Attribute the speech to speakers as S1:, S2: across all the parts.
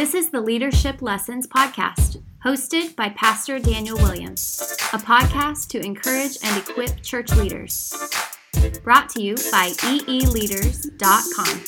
S1: This is the Leadership Lessons Podcast, hosted by Pastor Daniel Williams, a podcast to encourage and equip church leaders. Brought to you by eeleaders.com.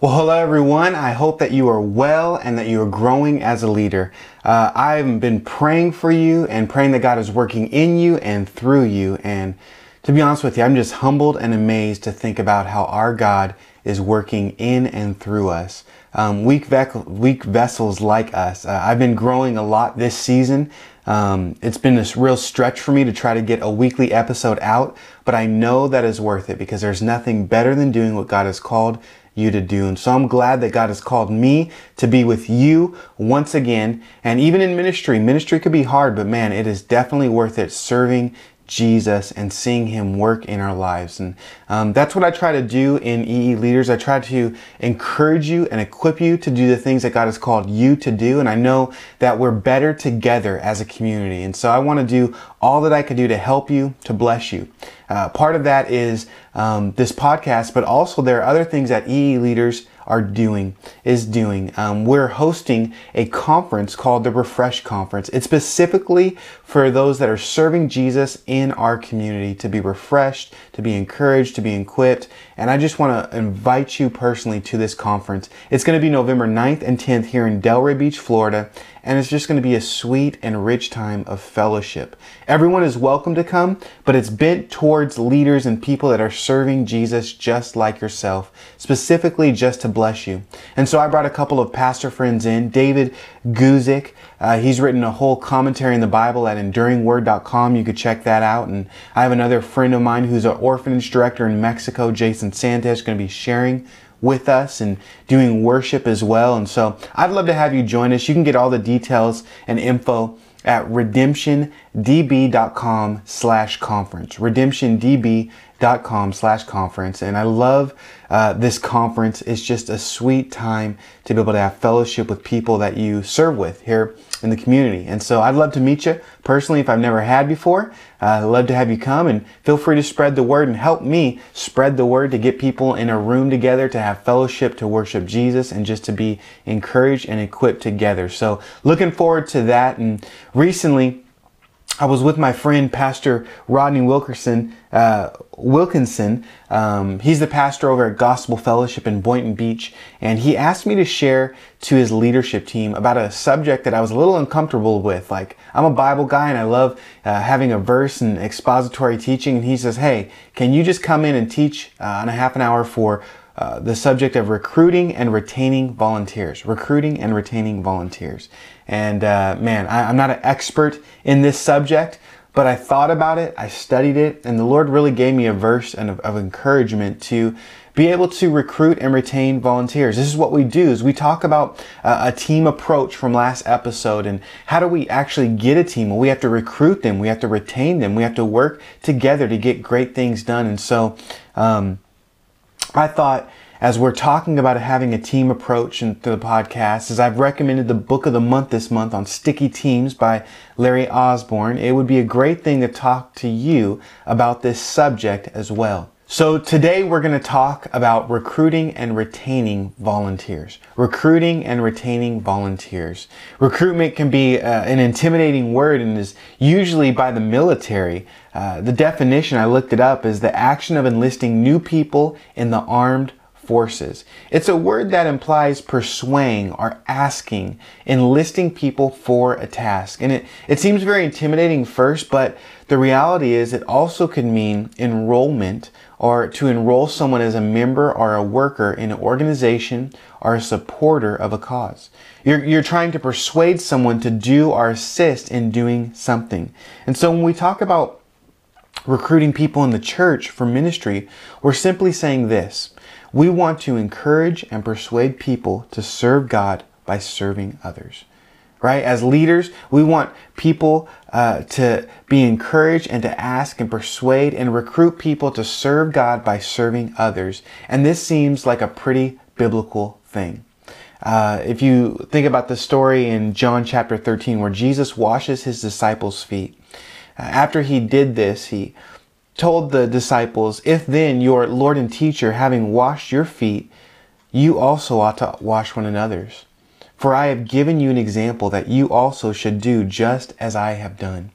S2: Well, hello everyone. I hope that you are well and that you are growing as a leader. Uh, I've been praying for you and praying that God is working in you and through you. And to be honest with you, I'm just humbled and amazed to think about how our God is working in and through us. Um, weak, weak vessels like us. Uh, I've been growing a lot this season. Um, it's been this real stretch for me to try to get a weekly episode out, but I know that is worth it because there's nothing better than doing what God has called you to do. And so I'm glad that God has called me to be with you once again. And even in ministry, ministry could be hard, but man, it is definitely worth it serving Jesus and seeing Him work in our lives. And um, that's what I try to do in EE Leaders. I try to encourage you and equip you to do the things that God has called you to do. And I know that we're better together as a community. And so I want to do all that I can do to help you, to bless you. Uh, part of that is um, this podcast, but also there are other things that EE Leaders are doing, is doing. Um, we're hosting a conference called the Refresh Conference. It's specifically for those that are serving Jesus in our community to be refreshed, to be encouraged, to be equipped. And I just want to invite you personally to this conference. It's going to be November 9th and 10th here in Delray Beach, Florida and it's just going to be a sweet and rich time of fellowship. Everyone is welcome to come, but it's bent towards leaders and people that are serving Jesus just like yourself, specifically just to bless you. And so I brought a couple of pastor friends in. David Guzik, uh, he's written a whole commentary in the Bible at enduringword.com. You could check that out. And I have another friend of mine who's an orphanage director in Mexico, Jason Santos, going to be sharing with us and doing worship as well. And so I'd love to have you join us. You can get all the details and info at redemptiondb.com slash conference. redemptiondb.com slash conference. And I love uh, this conference. It's just a sweet time to be able to have fellowship with people that you serve with here in the community. And so I'd love to meet you personally if I've never had before. Uh, I'd love to have you come and feel free to spread the word and help me spread the word to get people in a room together to have fellowship, to worship Jesus, and just to be encouraged and equipped together. So looking forward to that. And recently, I was with my friend Pastor Rodney Wilkerson. Uh, Wilkinson, um, he's the pastor over at Gospel Fellowship in Boynton Beach, and he asked me to share to his leadership team about a subject that I was a little uncomfortable with. Like I'm a Bible guy and I love uh, having a verse and expository teaching. And he says, "Hey, can you just come in and teach uh, on a half an hour for?" Uh, the subject of recruiting and retaining volunteers. Recruiting and retaining volunteers. And uh, man, I, I'm not an expert in this subject, but I thought about it, I studied it, and the Lord really gave me a verse and of, of encouragement to be able to recruit and retain volunteers. This is what we do is we talk about uh, a team approach from last episode and how do we actually get a team? Well, we have to recruit them. We have to retain them. We have to work together to get great things done. And so, um, I thought as we're talking about having a team approach into the podcast, as I've recommended the book of the month this month on sticky teams by Larry Osborne, it would be a great thing to talk to you about this subject as well. So today we're going to talk about recruiting and retaining volunteers. Recruiting and retaining volunteers. Recruitment can be uh, an intimidating word and is usually by the military. Uh, the definition, I looked it up, is the action of enlisting new people in the armed forces. It's a word that implies persuading or asking, enlisting people for a task. And it, it seems very intimidating first, but the reality is it also can mean enrollment or to enroll someone as a member or a worker in an organization or a supporter of a cause. You're, you're trying to persuade someone to do or assist in doing something. And so when we talk about recruiting people in the church for ministry, we're simply saying this. We want to encourage and persuade people to serve God by serving others. Right? As leaders, we want people uh, to be encouraged and to ask and persuade and recruit people to serve God by serving others. And this seems like a pretty biblical thing. Uh, if you think about the story in John chapter 13 where Jesus washes his disciples' feet, Uh, after he did this, he told the disciples, If then your Lord and teacher, having washed your feet, you also ought to wash one another's. For I have given you an example that you also should do just as I have done.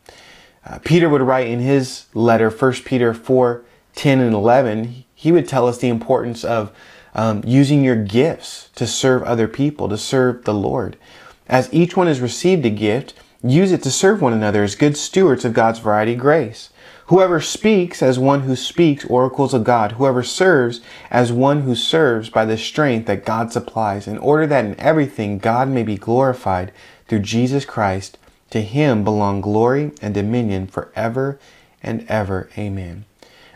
S2: Uh, Peter would write in his letter, 1 Peter 4 10 and 11, he would tell us the importance of um, using your gifts to serve other people, to serve the Lord. As each one has received a gift, use it to serve one another as good stewards of God's variety grace. Whoever speaks as one who speaks oracles of God. Whoever serves as one who serves by the strength that God supplies, in order that in everything God may be glorified through Jesus Christ. To him belong glory and dominion forever and ever. Amen.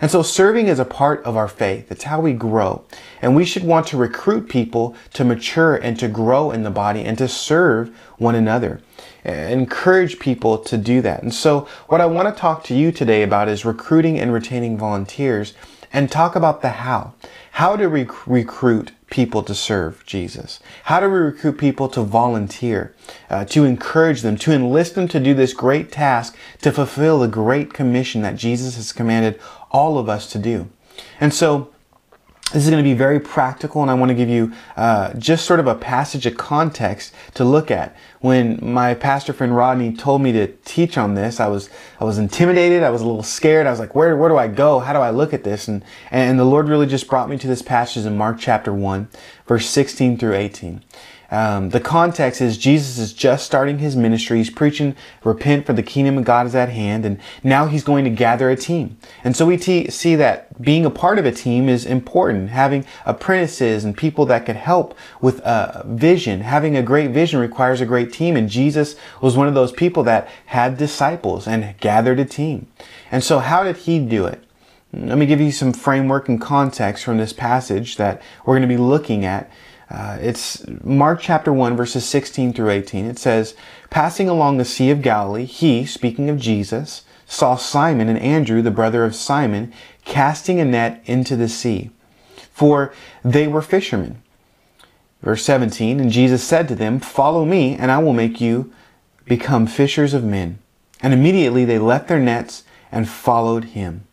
S2: And so serving is a part of our faith. It's how we grow. And we should want to recruit people to mature and to grow in the body and to serve one another. Encourage people to do that. And so what I want to talk to you today about is recruiting and retaining volunteers and talk about the how. How to rec- recruit people to serve Jesus? How do we recruit people to volunteer, uh, to encourage them, to enlist them to do this great task, to fulfill the great commission that Jesus has commanded all of us to do? And so, this is going to be very practical, and I want to give you uh, just sort of a passage of context to look at. When my pastor friend Rodney told me to teach on this, I was I was intimidated. I was a little scared. I was like, where where do I go? How do I look at this? And and the Lord really just brought me to this passage in Mark chapter one, verse sixteen through eighteen. Um, the context is Jesus is just starting his ministry. He's preaching, repent for the kingdom of God is at hand. And now he's going to gather a team. And so we t- see that being a part of a team is important. Having apprentices and people that could help with a vision. Having a great vision requires a great team. And Jesus was one of those people that had disciples and gathered a team. And so how did he do it? Let me give you some framework and context from this passage that we're going to be looking at. Uh, it's Mark chapter 1, verses 16 through 18. It says, Passing along the Sea of Galilee, he, speaking of Jesus, saw Simon and Andrew, the brother of Simon, casting a net into the sea, for they were fishermen. Verse 17, And Jesus said to them, Follow me, and I will make you become fishers of men. And immediately they left their nets and followed him.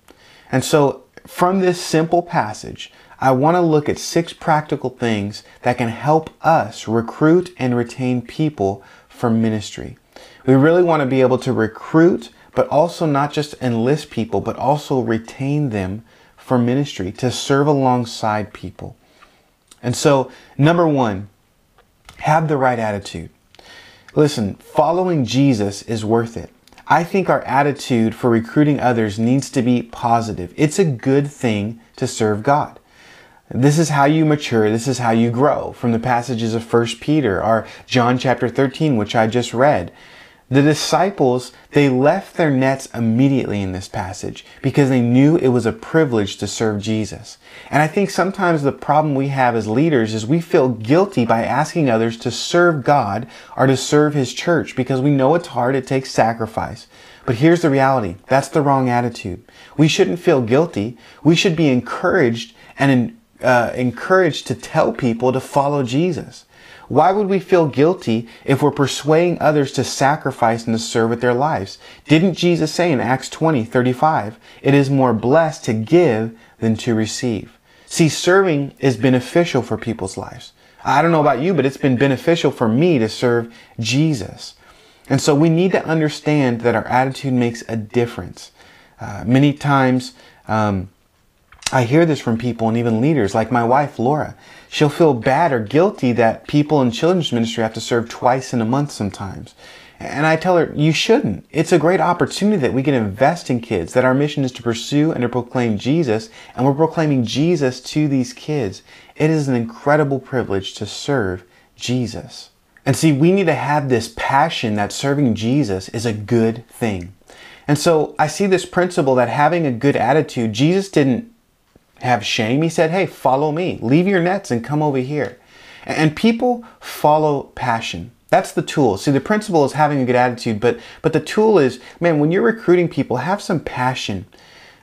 S2: And so, from this simple passage, I want to look at six practical things that can help us recruit and retain people for ministry. We really want to be able to recruit, but also not just enlist people, but also retain them for ministry, to serve alongside people. And so, number one, have the right attitude. Listen, following Jesus is worth it. I think our attitude for recruiting others needs to be positive. It's a good thing to serve God. This is how you mature. This is how you grow from the passages of 1 Peter or John chapter 13, which I just read. The disciples, they left their nets immediately in this passage because they knew it was a privilege to serve Jesus. And I think sometimes the problem we have as leaders is we feel guilty by asking others to serve God or to serve His church because we know it's hard, it takes sacrifice. But here's the reality. That's the wrong attitude. We shouldn't feel guilty. We should be encouraged and uh, encouraged to tell people to follow Jesus. Why would we feel guilty if we're persuading others to sacrifice and to serve with their lives? Didn't Jesus say in Acts 20, 35, it is more blessed to give than to receive? See, serving is beneficial for people's lives. I don't know about you, but it's been beneficial for me to serve Jesus. And so we need to understand that our attitude makes a difference. Uh, many times, um, I hear this from people and even leaders like my wife, Laura. She'll feel bad or guilty that people in children's ministry have to serve twice in a month sometimes. And I tell her, you shouldn't. It's a great opportunity that we can invest in kids, that our mission is to pursue and to proclaim Jesus, and we're proclaiming Jesus to these kids. It is an incredible privilege to serve Jesus. And see, we need to have this passion that serving Jesus is a good thing. And so I see this principle that having a good attitude, Jesus didn't have shame. He said, Hey, follow me. Leave your nets and come over here. And people follow passion. That's the tool. See, the principle is having a good attitude, but but the tool is, man, when you're recruiting people, have some passion.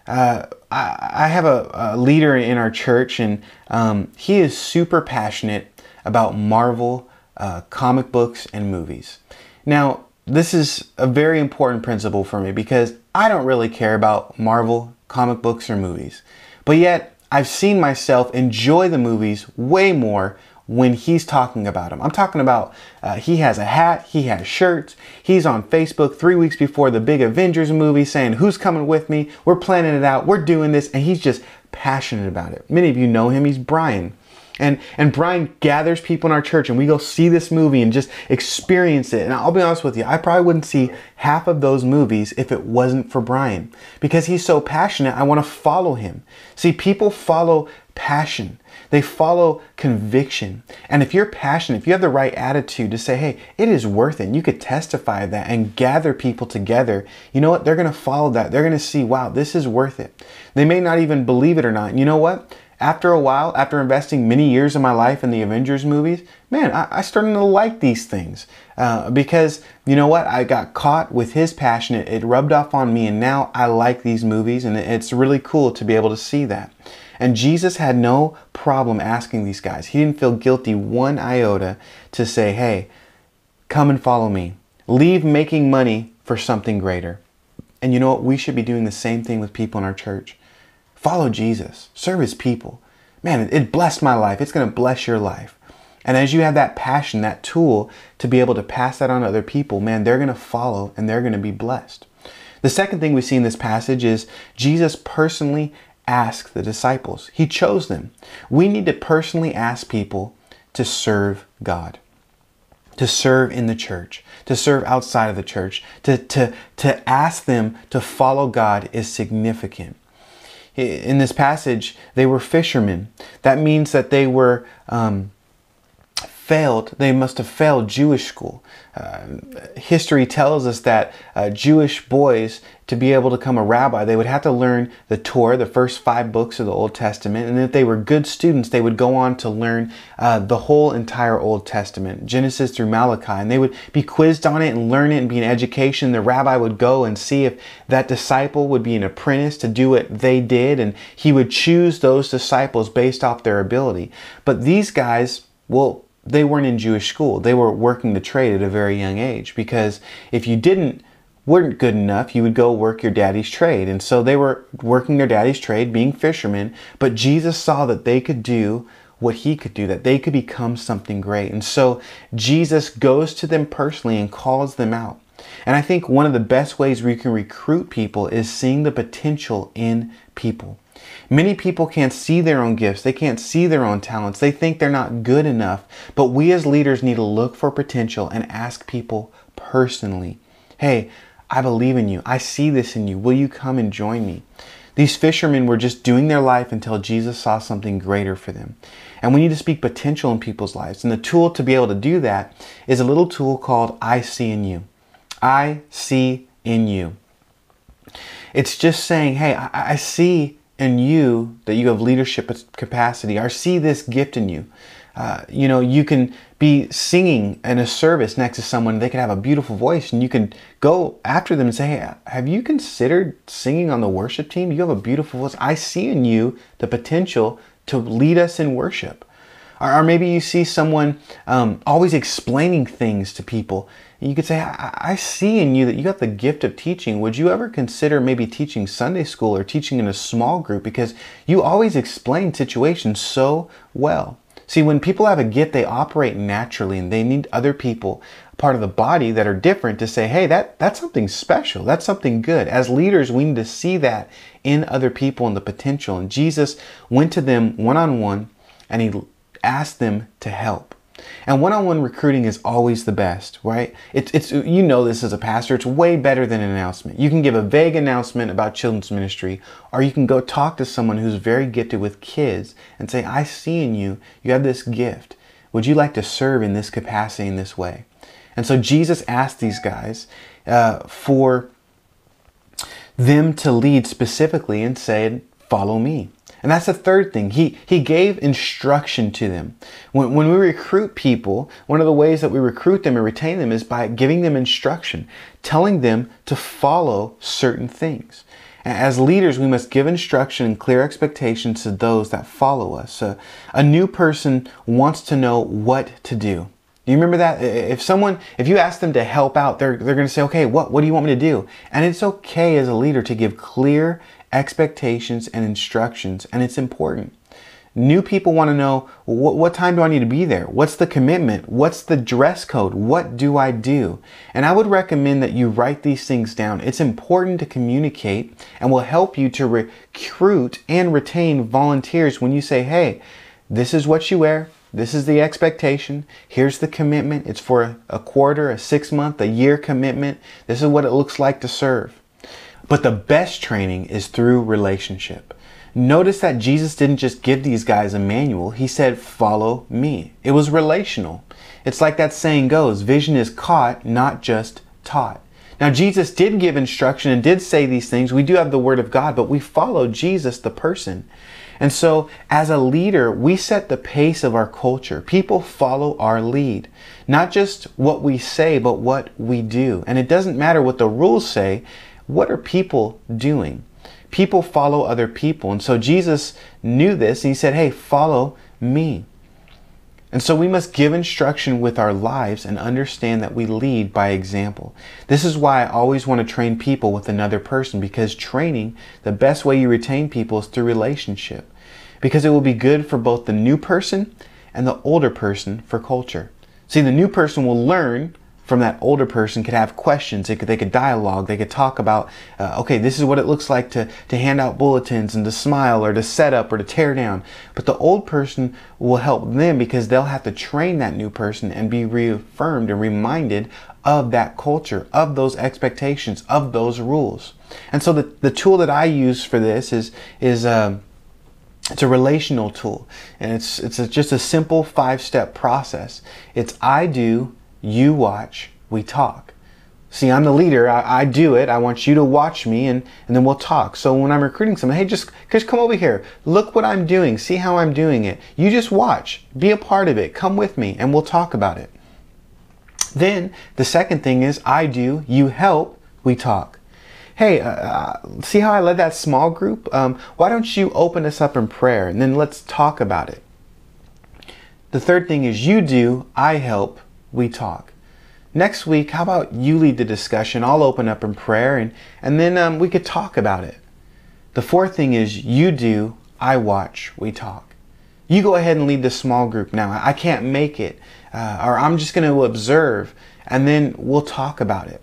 S2: Uh, I, I, have a, a, leader in our church, and um, he is super passionate about Marvel uh, comic books and movies. Now, this is a very important principle for me because I don't really care about Marvel comic books or movies. But yet, I've seen myself enjoy the movies way more when he's talking about them. I'm talking about uh, he has a hat, he has shirts, he's on Facebook three weeks before the big Avengers movie saying, Who's coming with me? We're planning it out, we're doing this, and he's just passionate about it. Many of you know him, he's Brian. And, and Brian gathers people in our church and we go see this movie and just experience it. And I'll be honest with you, I probably wouldn't see half of those movies if it wasn't for Brian. Because he's so passionate, I want to follow him. See, people follow passion. They follow conviction. And if you're passionate, if you have the right attitude to say, hey, it is worth it, you could testify that and gather people together, you know what? They're going to follow that. They're going to see, wow, this is worth it. They may not even believe it or not. And you know what? After a while, after investing many years of my life in the Avengers movies, man, I, I started to like these things uh, because you know what? I got caught with his passion. It, it rubbed off on me, and now I like these movies, and it's really cool to be able to see that. And Jesus had no problem asking these guys. He didn't feel guilty one iota to say, hey, come and follow me. Leave making money for something greater. And you know what? We should be doing the same thing with people in our church. Follow Jesus, serve his people. Man, it blessed my life. It's going to bless your life. And as you have that passion, that tool to be able to pass that on to other people, man, they're going to follow and they're going to be blessed. The second thing we see in this passage is Jesus personally ask the disciples. He chose them. We need to personally ask people to serve God, to serve in the church, to serve outside of the church, to, to, to ask them to follow God is significant. In this passage, they were fishermen. That means that they were um, failed, they must have failed Jewish school. Uh, history tells us that uh, Jewish boys, to be able to become a rabbi, they would have to learn the Torah, the first five books of the Old Testament, and if they were good students, they would go on to learn uh, the whole entire Old Testament, Genesis through Malachi, and they would be quizzed on it and learn it and be an education. The rabbi would go and see if that disciple would be an apprentice to do what they did, and he would choose those disciples based off their ability. But these guys, well, they weren't in Jewish school. They were working the trade at a very young age because if you didn't weren't good enough, you would go work your daddy's trade. And so they were working their daddy's trade, being fishermen, but Jesus saw that they could do what he could do, that they could become something great. And so Jesus goes to them personally and calls them out. And I think one of the best ways we can recruit people is seeing the potential in people. Many people can't see their own gifts. They can't see their own talents. They think they're not good enough. But we as leaders need to look for potential and ask people personally, hey, I believe in you. I see this in you. Will you come and join me? These fishermen were just doing their life until Jesus saw something greater for them. And we need to speak potential in people's lives. And the tool to be able to do that is a little tool called I See in You. I see in you. It's just saying, hey, I, I see in you that you have leadership capacity. I see this gift in you. Uh, you know, you can be singing in a service next to someone, they can have a beautiful voice, and you can go after them and say, Hey, have you considered singing on the worship team? You have a beautiful voice. I see in you the potential to lead us in worship. Or, or maybe you see someone um, always explaining things to people you could say, I, I, see in you that you got the gift of teaching. Would you ever consider maybe teaching Sunday school or teaching in a small group? Because you always explain situations so well. See, when people have a gift, they operate naturally and they need other people, part of the body that are different to say, hey, that, that's something special. That's something good. As leaders, we need to see that in other people and the potential. And Jesus went to them one on one and he asked them to help. And one-on-one recruiting is always the best, right? It's, it's, you know this as a pastor, it's way better than an announcement. You can give a vague announcement about children's ministry, or you can go talk to someone who's very gifted with kids and say, I see in you, you have this gift. Would you like to serve in this capacity in this way? And so Jesus asked these guys uh, for them to lead specifically and said, follow me. And that's the third thing. He, he gave instruction to them. When, when we recruit people, one of the ways that we recruit them and retain them is by giving them instruction, telling them to follow certain things. As leaders, we must give instruction and clear expectations to those that follow us. a new person wants to know what to do. Do you remember that? If someone, if you ask them to help out, they're, they're going to say, okay, what, what do you want me to do? And it's okay as a leader to give clear expectations and instructions, and it's important. New people want to know what, what, time do I need to be there? What's the commitment? What's the dress code? What do I do? And I would recommend that you write these things down. It's important to communicate and will help you to recruit and retain volunteers when you say, hey, this is what you wear. This is the expectation. Here's the commitment. It's for a quarter, a six month, a year commitment. This is what it looks like to serve. But the best training is through relationship. Notice that Jesus didn't just give these guys a manual, he said, Follow me. It was relational. It's like that saying goes vision is caught, not just taught. Now, Jesus did give instruction and did say these things. We do have the Word of God, but we follow Jesus, the person. And so, as a leader, we set the pace of our culture. People follow our lead. Not just what we say, but what we do. And it doesn't matter what the rules say, what are people doing? people follow other people. And so Jesus knew this and he said, Hey, follow me. And so we must give instruction with our lives and understand that we lead by example. This is why I always want to train people with another person because training, the best way you retain people is through relationship. Because it will be good for both the new person and the older person for culture. See, the new person will learn from that older person could have questions. They could, they could dialogue. They could talk about, uh, okay, this is what it looks like to, to hand out bulletins and to smile or to set up or to tear down. But the old person will help them because they'll have to train that new person and be reaffirmed and reminded of that culture, of those expectations, of those rules. And so the, the tool that I use for this is, is, uh, it's a relational tool and it's, it's a, just a simple five step process. It's I do, you watch, we talk. See, I'm the leader. I, I, do it. I want you to watch me and, and then we'll talk. So when I'm recruiting someone, hey, just, just come over here. Look what I'm doing. See how I'm doing it. You just watch. Be a part of it. Come with me and we'll talk about it. Then the second thing is I do, you help, we talk. Hey, uh, uh, see how I led that small group? Um, why don't you open us up in prayer and then let's talk about it. The third thing is you do, I help, we talk. Next week, how about you lead the discussion? I'll open up in prayer and, and then um, we could talk about it. The fourth thing is you do, I watch, we talk. You go ahead and lead the small group now. I can't make it, uh, or I'm just going to observe, and then we'll talk about it.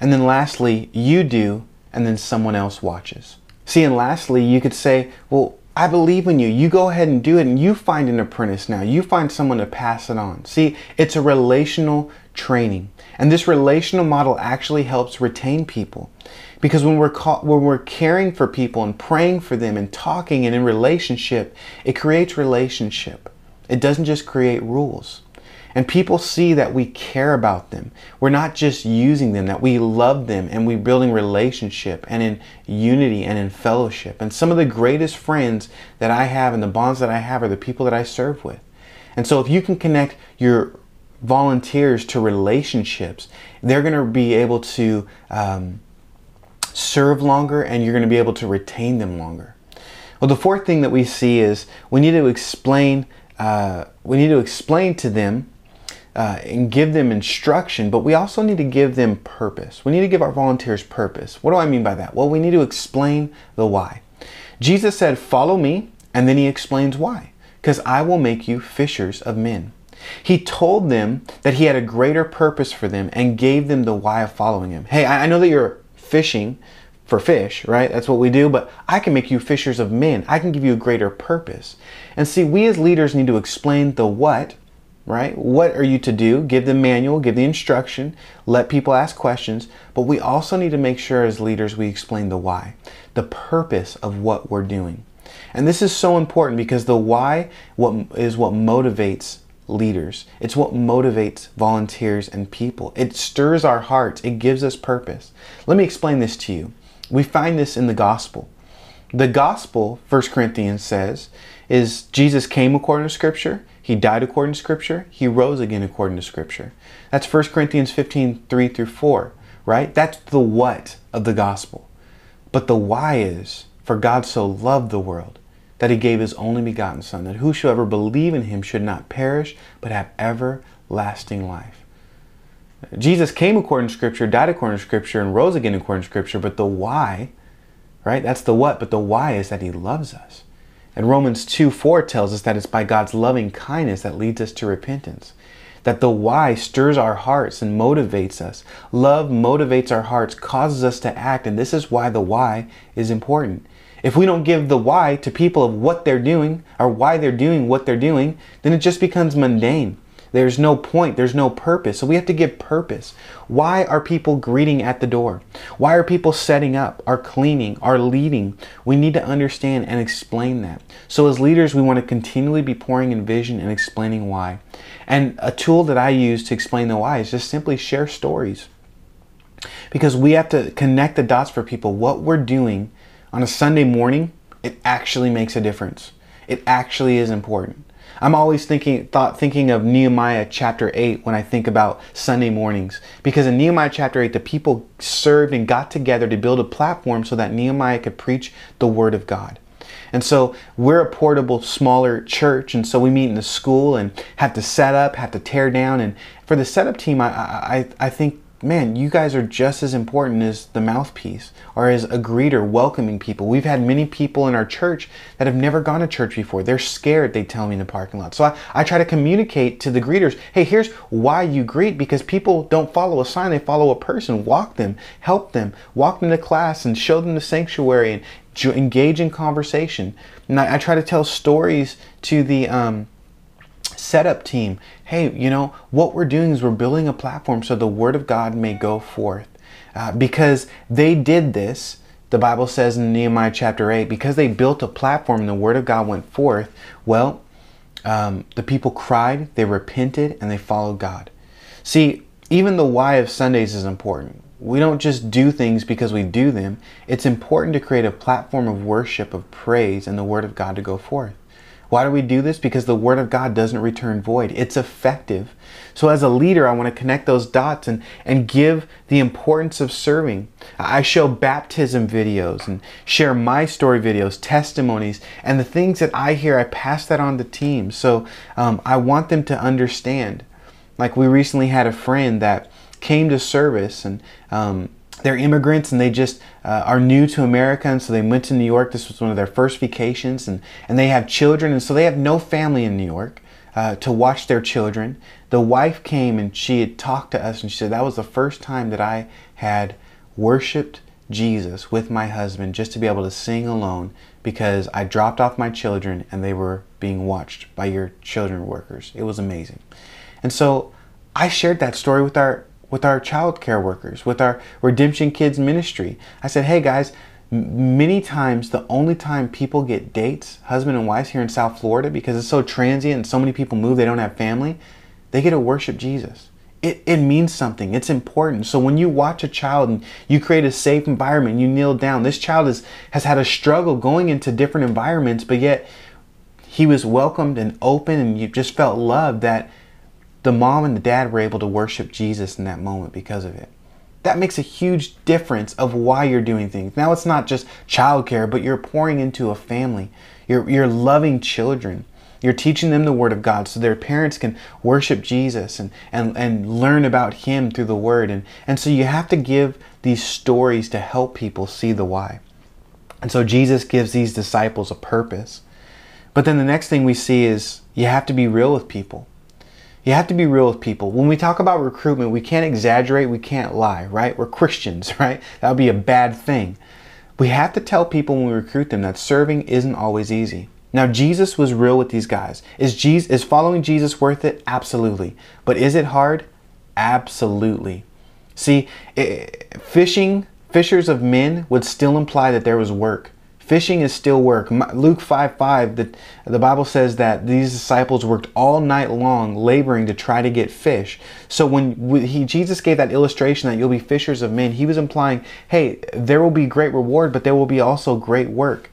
S2: And then lastly, you do, and then someone else watches. See, and lastly, you could say, well, I believe in you. You go ahead and do it and you find an apprentice now. You find someone to pass it on. See, it's a relational training. And this relational model actually helps retain people. Because when we're when we're caring for people and praying for them and talking and in relationship, it creates relationship. It doesn't just create rules. And people see that we care about them. We're not just using them, that we love them and we're building relationship and in unity and in fellowship. And some of the greatest friends that I have and the bonds that I have are the people that I serve with. And so if you can connect your volunteers to relationships, they're going to be able to um, serve longer and you're going to be able to retain them longer. Well, the fourth thing that we see is we need to explain. Uh, we need to explain to them uh, and give them instruction, but we also need to give them purpose. We need to give our volunteers purpose. What do I mean by that? Well, we need to explain the why. Jesus said, Follow me, and then he explains why. Because I will make you fishers of men. He told them that he had a greater purpose for them and gave them the why of following him. Hey, I know that you're fishing for fish, right? That's what we do, but I can make you fishers of men. I can give you a greater purpose. And see, we as leaders need to explain the what right? What are you to do? Give the manual, give the instruction, let people ask questions, but we also need to make sure as leaders we explain the why, the purpose of what we're doing. And this is so important because the why what is what motivates leaders. It's what motivates volunteers and people. It stirs our hearts. It gives us purpose. Let me explain this to you. We find this in the gospel. The gospel, 1 Corinthians says, is Jesus came according to scripture, he died according to Scripture. He rose again according to Scripture. That's 1 Corinthians 15, 3 through 4, right? That's the what of the gospel. But the why is, for God so loved the world that he gave his only begotten Son, that whosoever believe in him should not perish, but have everlasting life. Jesus came according to Scripture, died according to Scripture, and rose again according to Scripture, but the why, right? That's the what, but the why is that He loves us. And Romans 2 4 tells us that it's by God's loving kindness that leads us to repentance. That the why stirs our hearts and motivates us. Love motivates our hearts, causes us to act, and this is why the why is important. If we don't give the why to people of what they're doing or why they're doing what they're doing, then it just becomes mundane. There's no point, there's no purpose. So we have to give purpose. Why are people greeting at the door? Why are people setting up, are cleaning, are leading? We need to understand and explain that. So as leaders, we want to continually be pouring in vision and explaining why. And a tool that I use to explain the why is just simply share stories. Because we have to connect the dots for people. What we're doing on a Sunday morning, it actually makes a difference. It actually is important. I'm always thinking thought thinking of Nehemiah chapter 8 when I think about Sunday mornings because in Nehemiah chapter 8 the people served and got together to build a platform so that Nehemiah could preach the word of God. And so we're a portable, smaller church, and so we meet in the school and have to set up, have to tear down. And for the setup team, I, I, I think man, you guys are just as important as the mouthpiece or as a greeter welcoming people. We've had many people in our church that have never gone to church before. They're scared, they tell me in the parking lot. So I, I try to communicate to the greeters hey, here's why you greet because people don't follow a sign, they follow a person. Walk them, help them, walk them to class and show them the sanctuary and engage in conversation. And I, I try to tell stories to the, um, setup team. Hey, you know, what we're doing is we're building a platform so the Word of God may go forth. Uh, because they did this, the Bible says in Nehemiah chapter 8, because they built a platform and the Word of God went forth, well, um, the people cried, they repented, and they followed God. See, even the why of Sundays is important. We don't just do things because we do them. It's important to create a platform of worship, of praise, and the Word of God to go forth. Why do we do this? Because the Word of God doesn't return void. It's effective. So as a leader, I want to connect those dots and, and give the importance of serving. I show baptism videos and share my story videos, testimonies, and the things that I hear, I pass that on to teams. So um, I want them to understand. Like we recently had a friend that came to service and um, they're immigrants and they just uh, are new to America and so they went to New York. This was one of their first vacations and, and they have children and so they have no family in New York uh, to watch their children. The wife came and she had talked to us and she said that was the first time that I had worshiped Jesus with my husband just to be able to sing alone because I dropped off my children and they were being watched by your children workers. It was amazing. And so I shared that story with our with our child care workers, with our Redemption Kids ministry. I said, hey guys, many times the only time people get dates, husband and wives here in South Florida, because it's so transient and so many people move, they don't have family, they get to worship Jesus. It, it means something. It's important. So when you watch a child and you create a safe environment, you kneel down. This child is, has had a struggle going into different environments, but yet he was welcomed and open and you just felt loved that the mom and the dad were able to worship Jesus in that moment because of it. That makes a huge difference of why you're doing things. Now it's not just childcare, but you're pouring into a family. You're, you're loving children. You're teaching them the Word of God so their parents can worship Jesus and, and, and learn about Him through the Word. And, and so you have to give these stories to help people see the why. And so Jesus gives these disciples a purpose. But then the next thing we see is you have to be real with people. You have to be real with people. When we talk about recruitment, we can't exaggerate, we can't lie, right? We're Christians, right? That would be a bad thing. We have to tell people when we recruit them that serving isn't always easy. Now Jesus was real with these guys. Is Jesus is following Jesus worth it? Absolutely. But is it hard? Absolutely. See, fishing fishers of men would still imply that there was work. Fishing is still work. Luke 5 5, the, the Bible says that these disciples worked all night long laboring to try to get fish. So when he, Jesus gave that illustration that you'll be fishers of men, he was implying, hey, there will be great reward, but there will be also great work.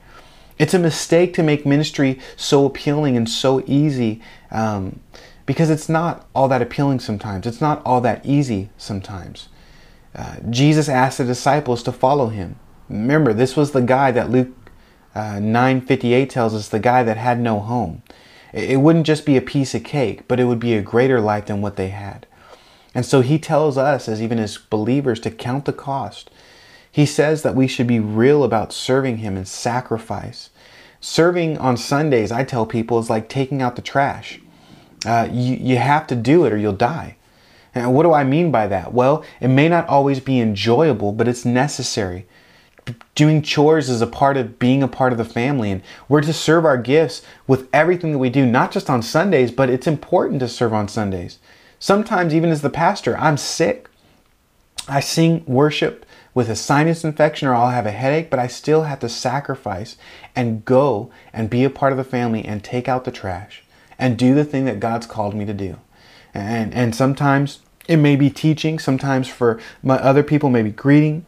S2: It's a mistake to make ministry so appealing and so easy um, because it's not all that appealing sometimes. It's not all that easy sometimes. Uh, Jesus asked the disciples to follow him. Remember, this was the guy that Luke uh, 958 tells us the guy that had no home. It wouldn't just be a piece of cake, but it would be a greater life than what they had. And so he tells us, as even as believers, to count the cost. He says that we should be real about serving him and sacrifice. Serving on Sundays, I tell people, is like taking out the trash. Uh, you, you have to do it or you'll die. And what do I mean by that? Well, it may not always be enjoyable, but it's necessary. Doing chores is a part of being a part of the family, and we're to serve our gifts with everything that we do, not just on Sundays, but it's important to serve on Sundays. Sometimes, even as the pastor, I'm sick. I sing worship with a sinus infection or I'll have a headache, but I still have to sacrifice and go and be a part of the family and take out the trash and do the thing that God's called me to do. And, and sometimes it may be teaching, sometimes for my other people, maybe greeting.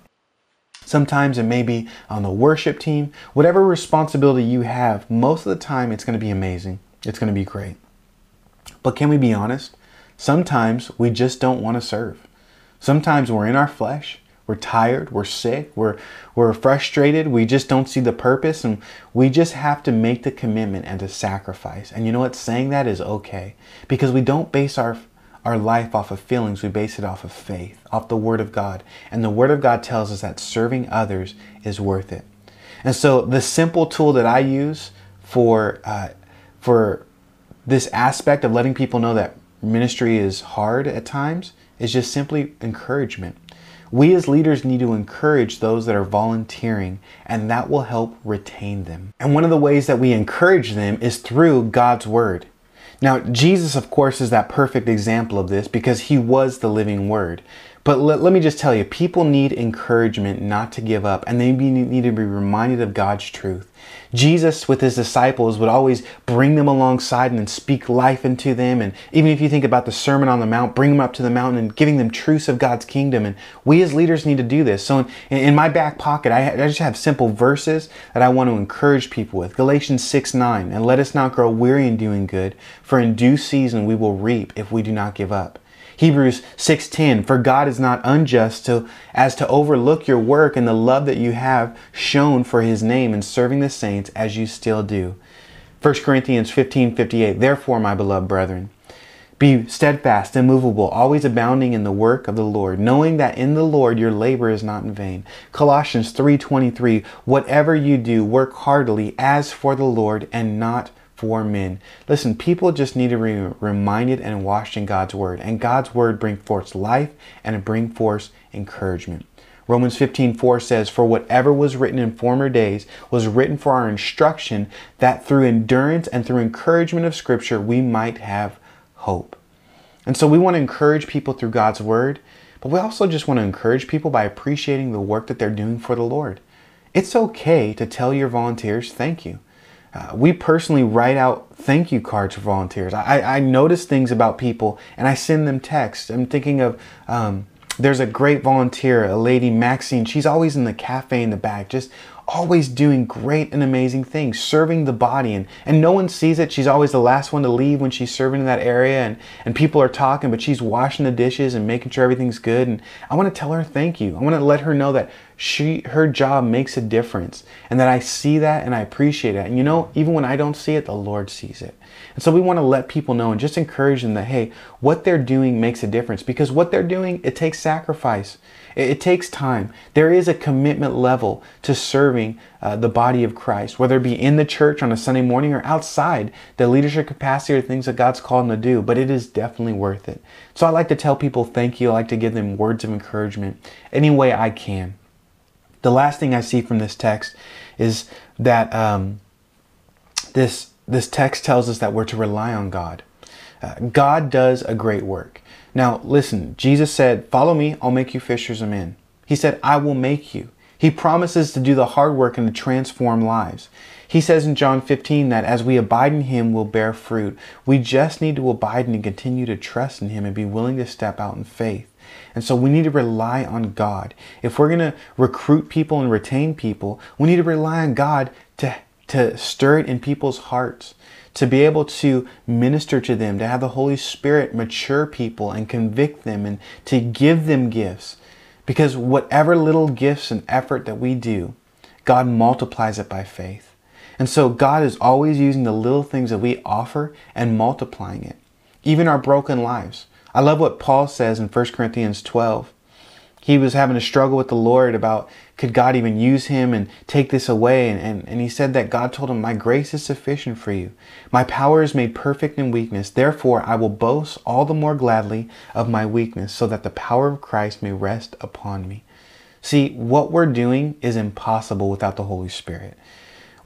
S2: Sometimes it may be on the worship team. Whatever responsibility you have, most of the time it's going to be amazing. It's going to be great. But can we be honest? Sometimes we just don't want to serve. Sometimes we're in our flesh. We're tired, we're sick, we're, we're frustrated, we just don't see the purpose, and we just have to make the commitment and to sacrifice. And you know what? Saying that is okay because we don't base our our life off of feelings, we base it off of faith, off the Word of God. And the Word of God tells us that serving others is worth it. And so the simple tool that I use for uh, for this aspect of letting people know that ministry is hard at times is just simply encouragement. We as leaders need to encourage those that are volunteering, and that will help retain them. And one of the ways that we encourage them is through God's Word. Now, Jesus, of course, is that perfect example of this because he was the living word. But let, let me just tell you, people need encouragement not to give up, and they need to be reminded of God's truth. Jesus, with his disciples, would always bring them alongside and speak life into them. And even if you think about the Sermon on the Mount, bring them up to the mountain and giving them truths of God's kingdom. And we as leaders need to do this. So in, in my back pocket, I, I just have simple verses that I want to encourage people with. Galatians 6 9, and let us not grow weary in doing good, for in due season we will reap if we do not give up. Hebrews 6:10 For God is not unjust to as to overlook your work and the love that you have shown for his name in serving the saints as you still do. 1 Corinthians 15:58 Therefore my beloved brethren be steadfast, immovable, always abounding in the work of the Lord, knowing that in the Lord your labor is not in vain. Colossians 3:23 Whatever you do, work heartily as for the Lord and not for men. Listen, people just need to be reminded and washed in God's word, and God's word bring forth life and bring forth encouragement. Romans 15:4 says, "For whatever was written in former days was written for our instruction, that through endurance and through encouragement of scripture we might have hope." And so we want to encourage people through God's word, but we also just want to encourage people by appreciating the work that they're doing for the Lord. It's okay to tell your volunteers thank you. Uh, we personally write out thank you cards for volunteers. I, I notice things about people and I send them texts. I'm thinking of um, there's a great volunteer, a lady, Maxine. She's always in the cafe in the back, just always doing great and amazing things, serving the body, and, and no one sees it. She's always the last one to leave when she's serving in that area, and, and people are talking, but she's washing the dishes and making sure everything's good. And I want to tell her thank you. I want to let her know that she her job makes a difference and that I see that and I appreciate it. And you know, even when I don't see it, the Lord sees it. And so we want to let people know and just encourage them that hey, what they're doing makes a difference because what they're doing, it takes sacrifice. It, it takes time. There is a commitment level to serving uh, the body of Christ, whether it be in the church on a Sunday morning or outside the leadership capacity or things that God's called them to do, but it is definitely worth it. So I like to tell people thank you. I like to give them words of encouragement any way I can. The last thing I see from this text is that um, this this text tells us that we're to rely on God. Uh, God does a great work. Now, listen, Jesus said, Follow me, I'll make you fishers of men. He said, I will make you. He promises to do the hard work and to transform lives. He says in John 15 that as we abide in Him, we'll bear fruit. We just need to abide and continue to trust in Him and be willing to step out in faith. And so we need to rely on God. If we're going to recruit people and retain people, we need to rely on God to, to stir it in people's hearts, to be able to minister to them, to have the Holy Spirit mature people and convict them and to give them gifts. Because whatever little gifts and effort that we do, God multiplies it by faith. And so God is always using the little things that we offer and multiplying it, even our broken lives. I love what Paul says in 1 Corinthians 12. He was having a struggle with the Lord about could God even use him and take this away? And, and, and he said that God told him, My grace is sufficient for you. My power is made perfect in weakness. Therefore, I will boast all the more gladly of my weakness, so that the power of Christ may rest upon me. See, what we're doing is impossible without the Holy Spirit.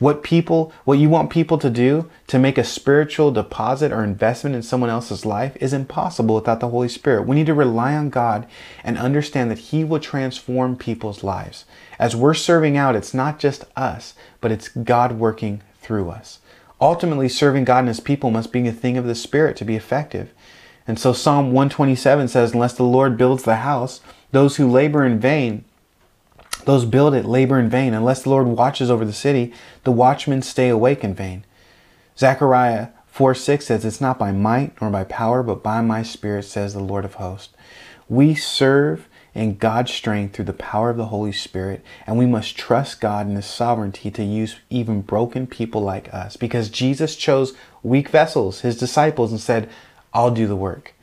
S2: What people, what you want people to do to make a spiritual deposit or investment in someone else's life is impossible without the Holy Spirit. We need to rely on God and understand that He will transform people's lives. As we're serving out, it's not just us, but it's God working through us. Ultimately, serving God and His people must be a thing of the Spirit to be effective. And so Psalm 127 says, Unless the Lord builds the house, those who labor in vain those build it labor in vain. Unless the Lord watches over the city, the watchmen stay awake in vain. Zechariah 4 6 says, It's not by might nor by power, but by my spirit, says the Lord of hosts. We serve in God's strength through the power of the Holy Spirit, and we must trust God in His sovereignty to use even broken people like us because Jesus chose weak vessels, His disciples, and said, I'll do the work.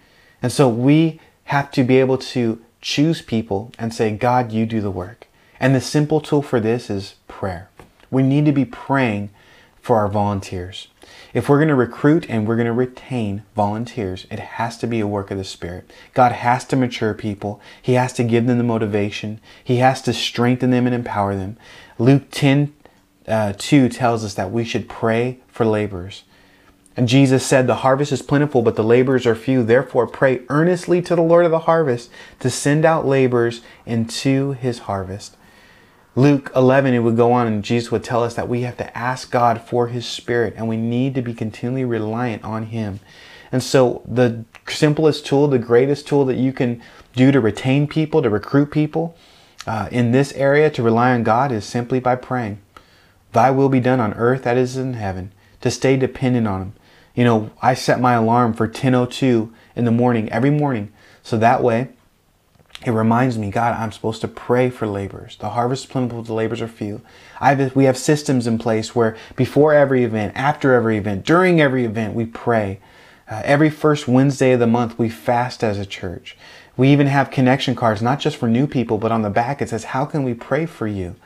S2: And so we have to be able to choose people and say, God, you do the work. And the simple tool for this is prayer. We need to be praying for our volunteers. If we're going to recruit and we're going to retain volunteers, it has to be a work of the Spirit. God has to mature people. He has to give them the motivation. He has to strengthen them and empower them. Luke 10 uh, 2 tells us that we should pray for laborers. And Jesus said, The harvest is plentiful, but the laborers are few. Therefore, pray earnestly to the Lord of the harvest to send out laborers into his harvest. Luke 11, it would go on and Jesus would tell us that we have to ask God for His Spirit and we need to be continually reliant on Him. And so, the simplest tool, the greatest tool that you can do to retain people, to recruit people uh, in this area, to rely on God, is simply by praying. Thy will be done on earth as in heaven, to stay dependent on Him. You know, I set my alarm for 10.02 in the morning every morning. So that way, it reminds me, God, I'm supposed to pray for laborers. The harvest is plentiful, the laborers are few. Have, we have systems in place where before every event, after every event, during every event, we pray. Uh, every first Wednesday of the month, we fast as a church. We even have connection cards, not just for new people, but on the back it says, How can we pray for you?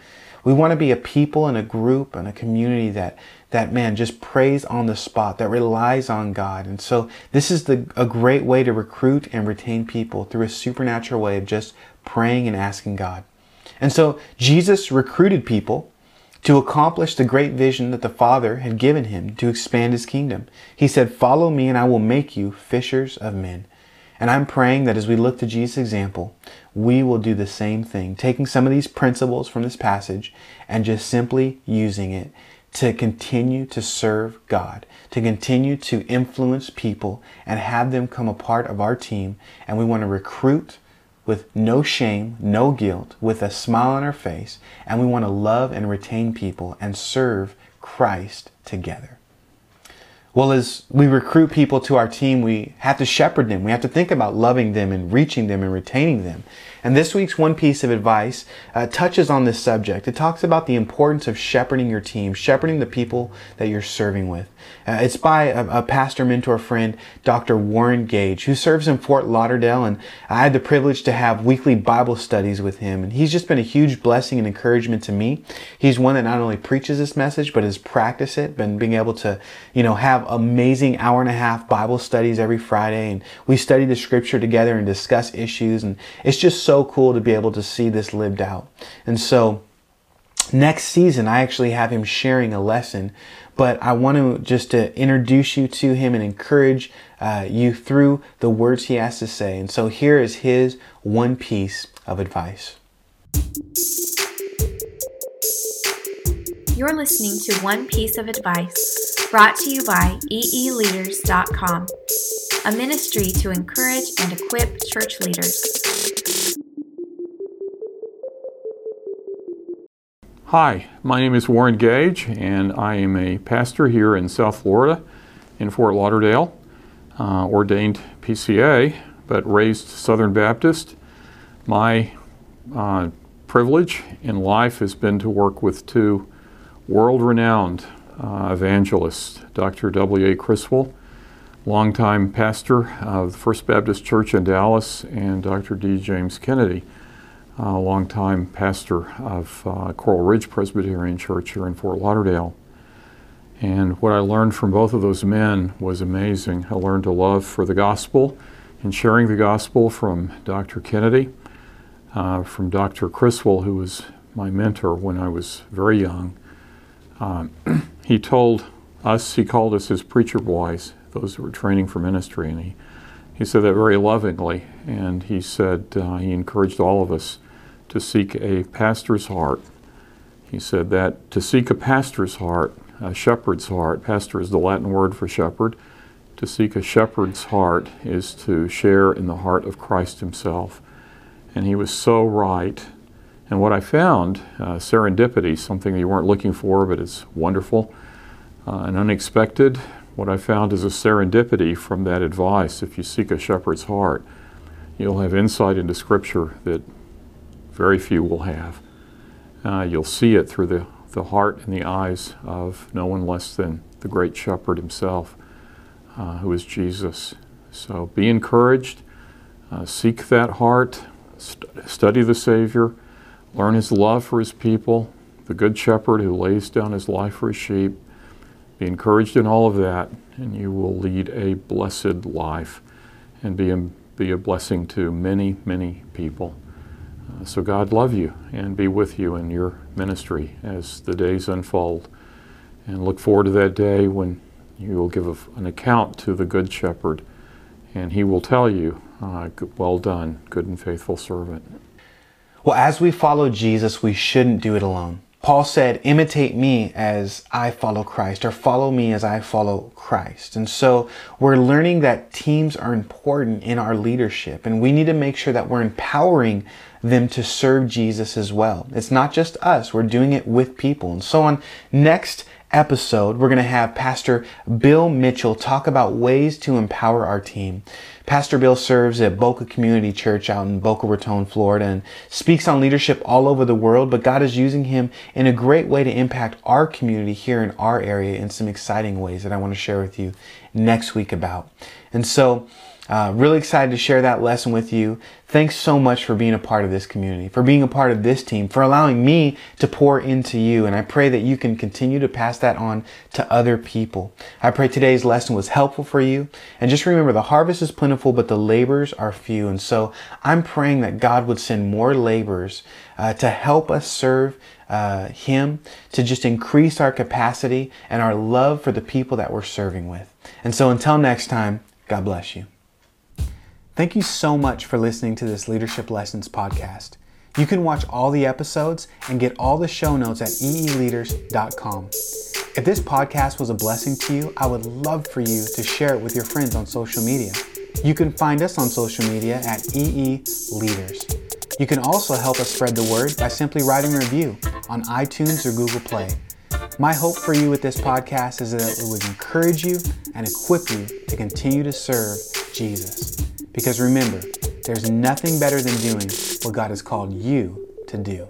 S2: We want to be a people and a group and a community that that man just prays on the spot, that relies on God. And so this is the, a great way to recruit and retain people through a supernatural way of just praying and asking God. And so Jesus recruited people to accomplish the great vision that the Father had given him to expand his kingdom. He said, Follow me and I will make you fishers of men. And I'm praying that as we look to Jesus' example, we will do the same thing, taking some of these principles from this passage and just simply using it to continue to serve God, to continue to influence people and have them come a part of our team. And we want to recruit with no shame, no guilt, with a smile on our face. And we want to love and retain people and serve Christ together. Well, as we recruit people to our team, we have to shepherd them. We have to think about loving them and reaching them and retaining them. And this week's one piece of advice uh, touches on this subject. It talks about the importance of shepherding your team, shepherding the people that you're serving with. Uh, it's by a, a, pastor mentor friend, Dr. Warren Gage, who serves in Fort Lauderdale. And I had the privilege to have weekly Bible studies with him. And he's just been a huge blessing and encouragement to me. He's one that not only preaches this message, but has practiced it, been being able to, you know, have amazing hour and a half Bible studies every Friday. And we study the scripture together and discuss issues. And it's just so cool to be able to see this lived out. And so, next season, I actually have him sharing a lesson but I want to just to introduce you to him and encourage uh, you through the words he has to say. And so here is his one piece of advice.
S1: You're listening to One Piece of Advice, brought to you by eeleaders.com, a ministry to encourage and equip church leaders.
S3: Hi, my name is Warren Gage, and I am a pastor here in South Florida in Fort Lauderdale, uh, ordained PCA, but raised Southern Baptist. My uh, privilege in life has been to work with two world renowned uh, evangelist, Dr. W.A. Criswell, longtime pastor of the First Baptist Church in Dallas, and Dr. D. James Kennedy, uh, longtime pastor of uh, Coral Ridge Presbyterian Church here in Fort Lauderdale. And what I learned from both of those men was amazing. I learned a love for the gospel and sharing the gospel from Dr. Kennedy, uh, from Dr. Criswell, who was my mentor when I was very young. Um, he told us, he called us his preacher boys, those who were training for ministry, and he, he said that very lovingly. And he said, uh, he encouraged all of us to seek a pastor's heart. He said that to seek a pastor's heart, a shepherd's heart, pastor is the Latin word for shepherd, to seek a shepherd's heart is to share in the heart of Christ Himself. And he was so right. And what I found, uh, serendipity, something you weren't looking for, but it's wonderful uh, and unexpected. What I found is a serendipity from that advice. If you seek a shepherd's heart, you'll have insight into Scripture that very few will have. Uh, you'll see it through the, the heart and the eyes of no one less than the great shepherd himself, uh, who is Jesus. So be encouraged, uh, seek that heart, st- study the Savior, learn his love for his people, the good shepherd who lays down his life for his sheep. Be encouraged in all of that, and you will lead a blessed life and be a, be a blessing to many, many people. Uh, so God love you and be with you in your ministry as the days unfold. And look forward to that day when you will give a, an account to the Good Shepherd, and he will tell you, uh, Well done, good and faithful servant.
S2: Well, as we follow Jesus, we shouldn't do it alone. Paul said, imitate me as I follow Christ, or follow me as I follow Christ. And so we're learning that teams are important in our leadership, and we need to make sure that we're empowering them to serve Jesus as well. It's not just us, we're doing it with people. And so on next episode, we're going to have Pastor Bill Mitchell talk about ways to empower our team. Pastor Bill serves at Boca Community Church out in Boca Raton, Florida, and speaks on leadership all over the world, but God is using him in a great way to impact our community here in our area in some exciting ways that I want to share with you next week about. And so, uh, really excited to share that lesson with you. Thanks so much for being a part of this community, for being a part of this team, for allowing me to pour into you. And I pray that you can continue to pass that on to other people. I pray today's lesson was helpful for you. And just remember the harvest is plentiful, but the labors are few. And so I'm praying that God would send more laborers uh, to help us serve uh, Him, to just increase our capacity and our love for the people that we're serving with. And so until next time, God bless you. Thank you so much for listening to this Leadership Lessons podcast. You can watch all the episodes and get all the show notes at eeleaders.com. If this podcast was a blessing to you, I would love for you to share it with your friends on social media. You can find us on social media at EE Leaders. You can also help us spread the word by simply writing a review on iTunes or Google Play. My hope for you with this podcast is that it would encourage you and equip you to continue to serve Jesus. Because remember, there's nothing better than doing what God has called you to do.